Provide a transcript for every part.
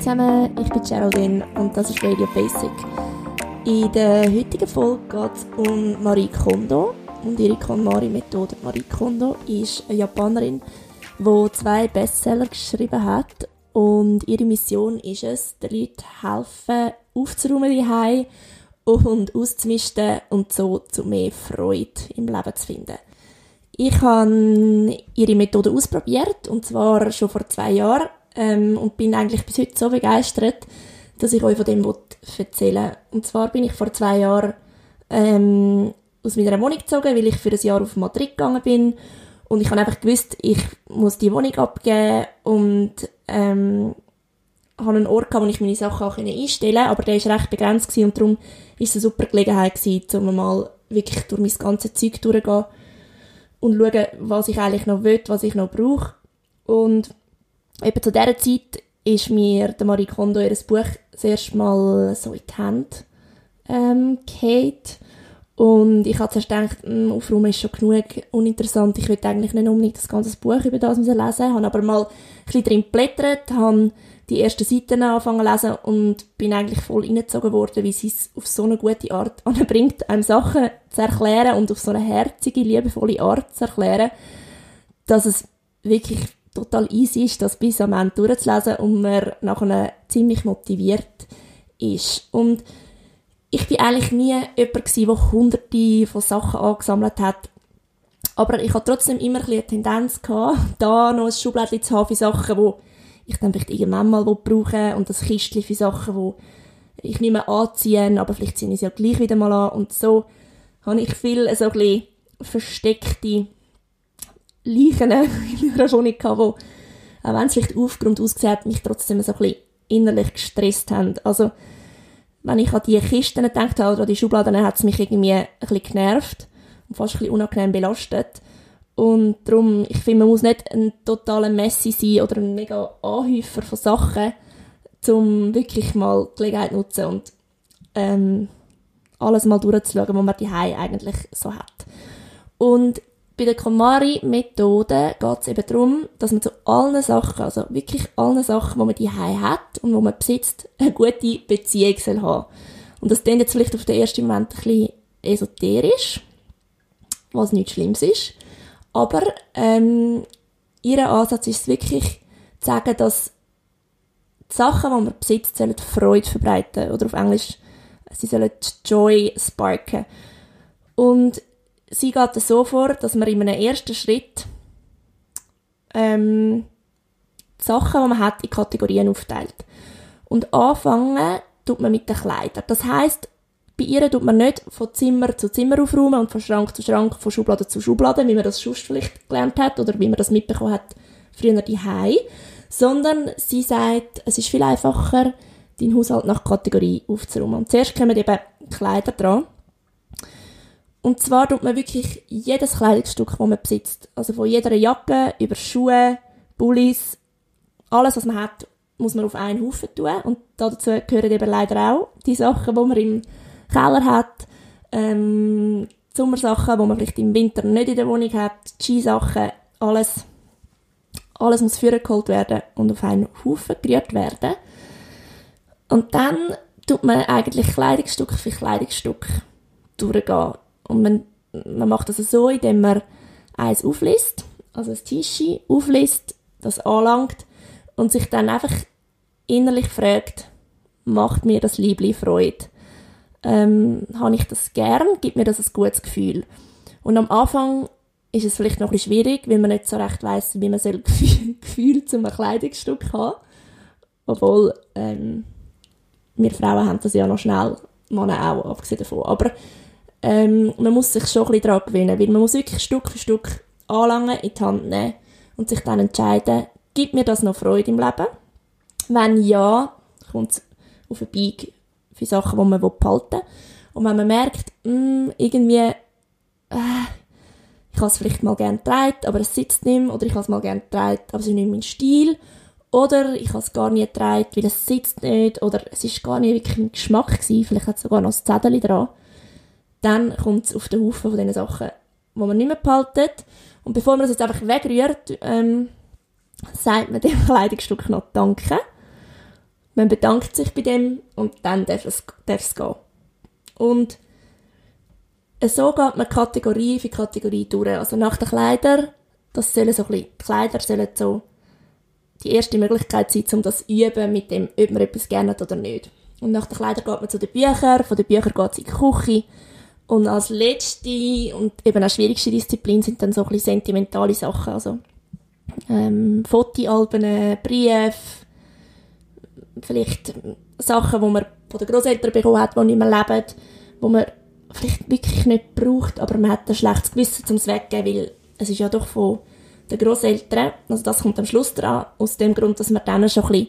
zusammen, ich bin Geraldine und das ist Radio Basic. In der heutigen Folge geht es um Marie Kondo und ihre KonMari-Methode. Marie Kondo ist eine Japanerin, die zwei Bestseller geschrieben hat und ihre Mission ist es, den Leuten helfen, aufzuräumen die und auszumisten und so zu mehr Freude im Leben zu finden. Ich habe ihre Methode ausprobiert und zwar schon vor zwei Jahren ähm, und bin eigentlich bis heute so begeistert, dass ich euch von dem erzählen will. Und zwar bin ich vor zwei Jahren ähm, aus meiner Wohnung gezogen, weil ich für ein Jahr auf Madrid gegangen bin und ich habe einfach gewusst, ich muss die Wohnung abgeben und ähm, habe einen Ort gehabt, wo ich meine Sachen auch einstellen konnte, aber der war recht begrenzt gewesen, und darum war es eine super Gelegenheit gewesen, um mal wirklich durch mein ganzes Zeug durchzugehen und schauen, was ich eigentlich noch will, was ich noch brauche. Und eben zu dieser Zeit ist mir der Marie Kondo ihr Buch das erste Mal so in die Hand ähm, gehabt. Und ich habe zuerst gedacht, hm, Aufräumen ist schon genug uninteressant. Ich will eigentlich nicht unbedingt das ganze Buch über das lesen. Ich habe aber mal ein bisschen drin geblättert, habe die ersten Seiten angefangen zu lesen und bin eigentlich voll reingezogen worden, wie sie es auf so eine gute Art anbringt, einem Sachen zu erklären und auf so eine herzige, liebevolle Art zu erklären, dass es wirklich total easy ist, das bis am Ende durchzulesen und man nachher ziemlich motiviert ist. Und ich bin eigentlich nie jemand der hunderte von Sachen angesammelt hat. Aber ich hatte trotzdem immer ein eine Tendenz gehabt, da noch ein Schubladen zu haben für Sachen, die ich dann vielleicht irgendwann mal brauchen und das Kistchen für Sachen, die ich nicht mehr anziehen, aber vielleicht ziehe ich sie ja gleich wieder mal an. Und so habe ich viel so ein bisschen versteckte Leichen in meiner Wohnung gehabt, die, auch wenn es vielleicht aufgeräumt ausgesehen mich trotzdem so ein bisschen innerlich gestresst haben. Also, wenn ich an die Kisten gedacht habe oder an die Schubladen, dann hat es mich irgendwie ein bisschen genervt und fast ein bisschen unangenehm belastet. Und darum, ich finde, man muss nicht ein totaler Messi sein oder ein mega Anhäufer von Sachen, um wirklich mal die Gelegenheit zu nutzen und ähm, alles mal durchzuschauen, was man die eigentlich so hat. Und bei der KonMari-Methode geht es eben darum, dass man zu allen Sachen, also wirklich allen Sachen, die man die hat und wo man besitzt, eine gute Beziehung soll haben. Und das klingt jetzt vielleicht auf den ersten Moment ein bisschen esoterisch, was nichts Schlimmes ist. Aber ähm, ihr Ansatz ist es wirklich, zu sagen, dass die Sachen, die man besitzt, sollen Freude verbreiten. Oder auf Englisch, sie sollen Joy sparken. Und sie geht so vor, dass man in einem ersten Schritt ähm, die Sachen, die man hat, in Kategorien aufteilt. Und anfangen tut man mit den Kleidern. Das heißt, bei ihr tut man nicht von Zimmer zu Zimmer aufräumen und von Schrank zu Schrank, von Schublade zu Schublade, wie man das sonst vielleicht gelernt hat oder wie man das mitbekommen hat früher die sondern sie sagt, es ist viel einfacher, deinen Haushalt nach Kategorie aufzuräumen. Und zuerst kommen eben Kleider dran. Und zwar tut man wirklich jedes Kleidungsstück, das man besitzt, also von jeder Jacke über Schuhe, Bullis, alles, was man hat, muss man auf einen Haufen tun. Und dazu gehören eben leider auch die Sachen, die man im Keller hat, ähm, Sommersachen, die man vielleicht im Winter nicht in der Wohnung hat, Skisachen, alles, alles muss vorgeholt werden und auf einen Haufen gerührt werden. Und dann tut man eigentlich Kleidungsstück für Kleidungsstück durchgehen. Und man, man macht das so, indem man eins aufliest, also ein Tischi aufliest, das anlangt und sich dann einfach innerlich fragt, macht mir das Liebli Freude? Ähm, habe ich das gern? Gibt mir das ein gutes Gefühl? Und am Anfang ist es vielleicht noch ein bisschen schwierig, weil man nicht so recht weiß, wie man soll Gefühl zu einem Kleidungsstück haben. Obwohl, ähm, wir Frauen haben das ja noch schnell, Männer auch, abgesehen davon. Aber ähm, man muss sich schon ein bisschen daran gewöhnen, weil man muss wirklich Stück für Stück anlangen, in die Hand nehmen und sich dann entscheiden, gibt mir das noch Freude im Leben? Wenn ja, kommt es auf eine Bieg für Sachen, die man behalten will. Und wenn man merkt, mh, hm, irgendwie, äh, ich habe es vielleicht mal gerne getragen, aber es sitzt nicht mehr, oder ich habe es mal gerne getragen, aber es ist nicht mein Stil, oder ich habe es gar nie getragen, weil es sitzt nicht, oder es ist gar nicht wirklich mein Geschmack gewesen, vielleicht hat es sogar noch ein Zettel dran, dann kommt es auf den Haufen von diesen Sachen, die man nicht mehr behaltet. Und bevor man das jetzt einfach wegrührt, ähm, sagt man dem Kleidungsstück noch Danke. Man bedankt sich bei dem und dann darf es, darf es gehen. Und so geht man Kategorie für Kategorie durch. Also nach den Kleidern, das sollen so ein bisschen, die Kleider sollen so die erste Möglichkeit sein, um das zu üben mit dem, ob man etwas gerne hat oder nicht. Und nach den Kleidern geht man zu den Büchern, von den Büchern geht es in die Küche. Und als letzte und eben auch schwierigste Disziplin sind dann so ein bisschen sentimentale Sachen, also ähm, Fotoalben, Briefe, vielleicht Sachen, die man von den Großeltern bekommen hat, die nicht mehr leben, wo man vielleicht wirklich nicht braucht, aber man hat ein schlechtes Gewissen zum Weggeben, weil es ist ja doch von den Großeltern, also das kommt am Schluss dran, aus dem Grund, dass man dann schon ein bisschen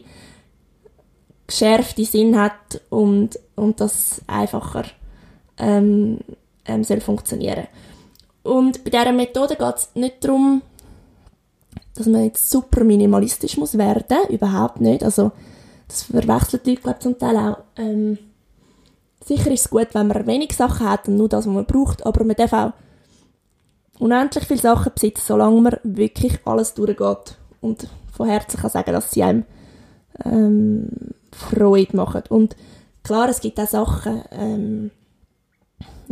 geschärfte Sinn hat und, und das einfacher ähm, ähm, soll funktionieren. Und bei dieser Methode geht es nicht darum, dass man jetzt super minimalistisch muss werden, überhaupt nicht. Also das verwechselt die glaube zum Teil auch. Ähm, sicher ist es gut, wenn man wenig Sachen hat und nur das, was man braucht, aber man darf auch unendlich viele Sachen besitzen, solange man wirklich alles durchgeht und von Herzen kann sagen, dass sie einem ähm, Freude machen. Und klar, es gibt auch Sachen, ähm,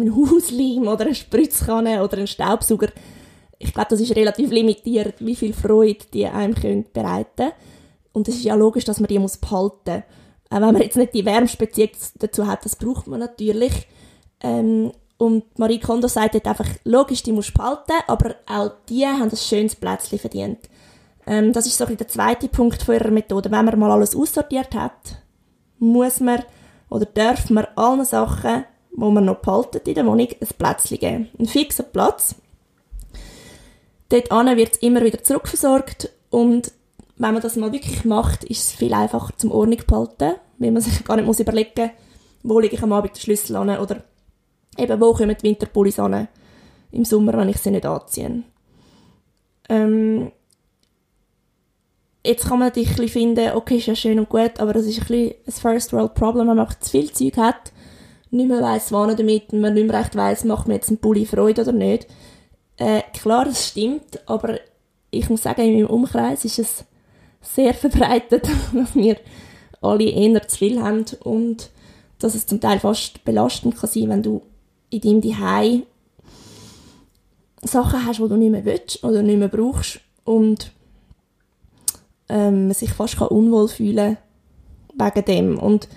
ein Hausleim oder eine Spritzkanne oder ein Staubsauger. Ich glaube, das ist relativ limitiert, wie viel Freude die einem können bereiten Und es ist ja logisch, dass man die muss behalten muss. Auch wenn man jetzt nicht die Wärmspezies dazu hat, das braucht man natürlich. Ähm, und Marie Kondo sagt jetzt einfach, logisch, die muss behalten, aber auch die haben ein schönes Plätzchen verdient. Ähm, das ist so der zweite Punkt von ihrer Methode. Wenn man mal alles aussortiert hat, muss man oder darf man allen Sachen, die man noch behalten in der Wohnung, ein Plätzchen geben. Ein fixer Platz. Dort wird es immer wieder zurückversorgt und wenn man das mal wirklich macht, ist es viel einfacher zum Ordnung behalten, weil man sich gar nicht muss überlegen wo lege ich am Abend den Schlüssel an oder eben wo kommen die Winterpullis an im Sommer, wenn ich sie nicht anziehe. Ähm, jetzt kann man natürlich finden, okay, ist ja schön und gut, aber das ist ein ein First World Problem, wenn man zu viel Zeug hat, nicht mehr weiss, wann damit, und man nicht mehr recht weiss, macht mir jetzt ein Pulli Freude oder nicht. Äh, klar, das stimmt, aber ich muss sagen, in meinem Umkreis ist es sehr verbreitet, dass wir alle eher zu viel haben und dass es zum Teil fast belastend kann sein, wenn du in deinem Zuhause Sachen hast, die du nicht mehr willst oder nicht mehr brauchst und ähm, man sich fast unwohl fühlen wegen dem. Und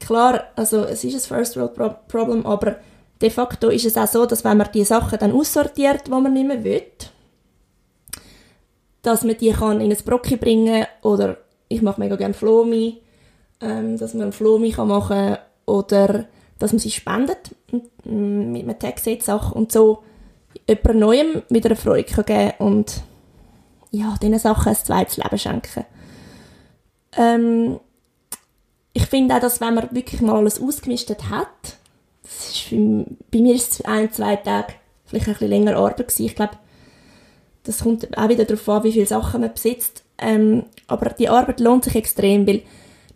klar, also es ist ein First World Problem, aber de facto ist es auch so, dass wenn man die Sachen dann aussortiert, die man nicht mehr will, dass man die kann in ein Brocki bringen oder ich mache mega gerne Flomi, ähm, dass man Flomi kann machen oder dass man sie spendet mit einem Tag-Set-Sache und so jemand Neuem wieder eine Freude kann und ja, diesen Sachen ein zweites Leben schenken. Ähm, ich finde auch, dass wenn man wirklich mal alles ausgemistet hat, das ist für, bei mir ist es ein, zwei Tage vielleicht ein bisschen länger Arbeit gewesen. Ich glaube, das kommt auch wieder darauf an, wie viele Sachen man besitzt. Ähm, aber die Arbeit lohnt sich extrem, weil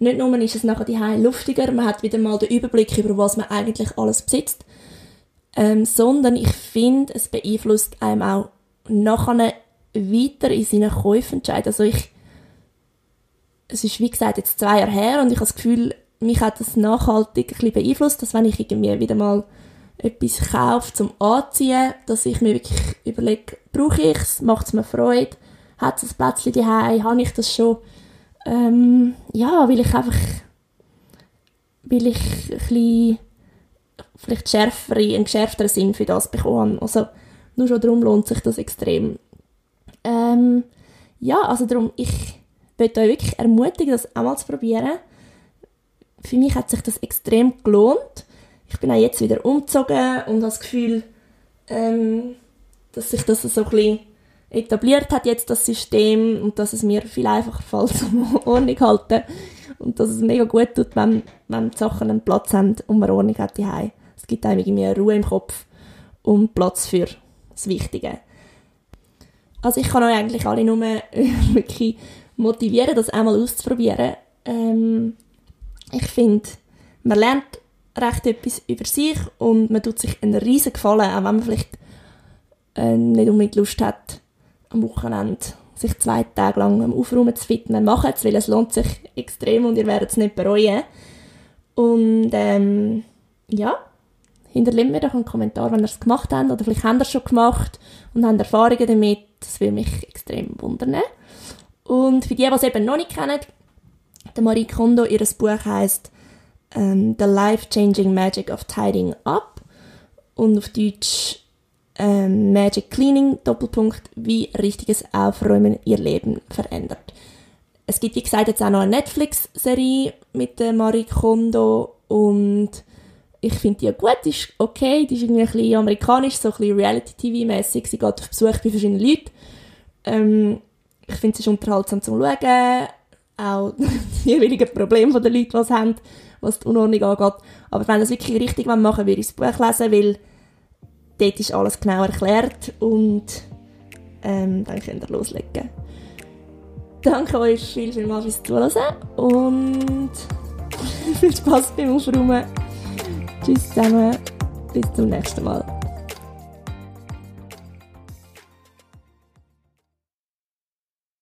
nicht nur ist es nachher die luftiger, man hat wieder mal den Überblick über was man eigentlich alles besitzt, ähm, sondern ich finde, es beeinflusst einem auch nachher weiter in seinen Käufen entscheiden. Also ich, es ist wie gesagt jetzt zwei Jahre her und ich habe das Gefühl, mich hat das nachhaltig ein bisschen beeinflusst, dass wenn ich irgendwie wieder mal etwas kaufe zum Anziehen, dass ich mir wirklich überlege, brauche ich es, macht es mir Freude, hat es ein Plätzchen daheim, habe ich das schon, ähm, ja, weil ich einfach, weil ich ein bisschen, vielleicht schärfere, einen geschärfteren Sinn für das bekomme. Also nur schon darum lohnt sich das extrem. Ähm, ja, also darum, ich möchte euch wirklich ermutigen, das einmal zu probieren. Für mich hat sich das extrem gelohnt. Ich bin auch jetzt wieder umgezogen und habe das Gefühl, ähm, dass sich das so ein bisschen etabliert hat, jetzt das System, und dass es mir viel einfacher fällt, zum Ordnung halten. Und dass es mega gut tut, wenn, wenn die Sachen einen Platz haben und man Ordnung hat daheim. Es gibt einem irgendwie Ruhe im Kopf und Platz für das Wichtige. Also ich kann euch eigentlich alle nur wirklich motivieren, das einmal auszuprobieren. Ähm, ich finde, man lernt recht etwas über sich und man tut sich einen riesen Gefallen, auch wenn man vielleicht äh, nicht unbedingt Lust hat, am Wochenende sich zwei Tage lang am Aufräumen zu fitnen, machen es, weil es lohnt sich extrem und ihr werdet es nicht bereuen. Und ähm, ja, hinterlasst mir doch einen Kommentar, wenn ihr es gemacht habt oder vielleicht habt ihr es schon gemacht und habt Erfahrungen damit. Das würde mich extrem wundern. Und für die, die es eben noch nicht kennen, der Marie Kondo, ihr Buch heißt ähm, The Life-Changing Magic of Tidying Up und auf Deutsch ähm, Magic Cleaning, Doppelpunkt, wie richtiges Aufräumen ihr Leben verändert. Es gibt, wie gesagt, jetzt auch noch eine Netflix-Serie mit der Marie Kondo und ich finde die gut, die ist okay, die ist irgendwie ein bisschen amerikanisch, so ein bisschen Reality-TV-mäßig, sie geht auf Besuch bei verschiedenen Leuten. Ähm, ich finde es ist unterhaltsam zum Schauen, auch die jeweiligen Probleme der Leute, die es haben, was die Unordnung angeht. Aber wenn es wirklich richtig machen würde ich das Buch lesen, weil dort ist alles genau erklärt und ähm, dann könnt ihr loslegen. Danke euch viel, viel mal fürs Zuhören und viel Spaß beim Aufräumen. Tschüss zusammen, bis zum nächsten Mal.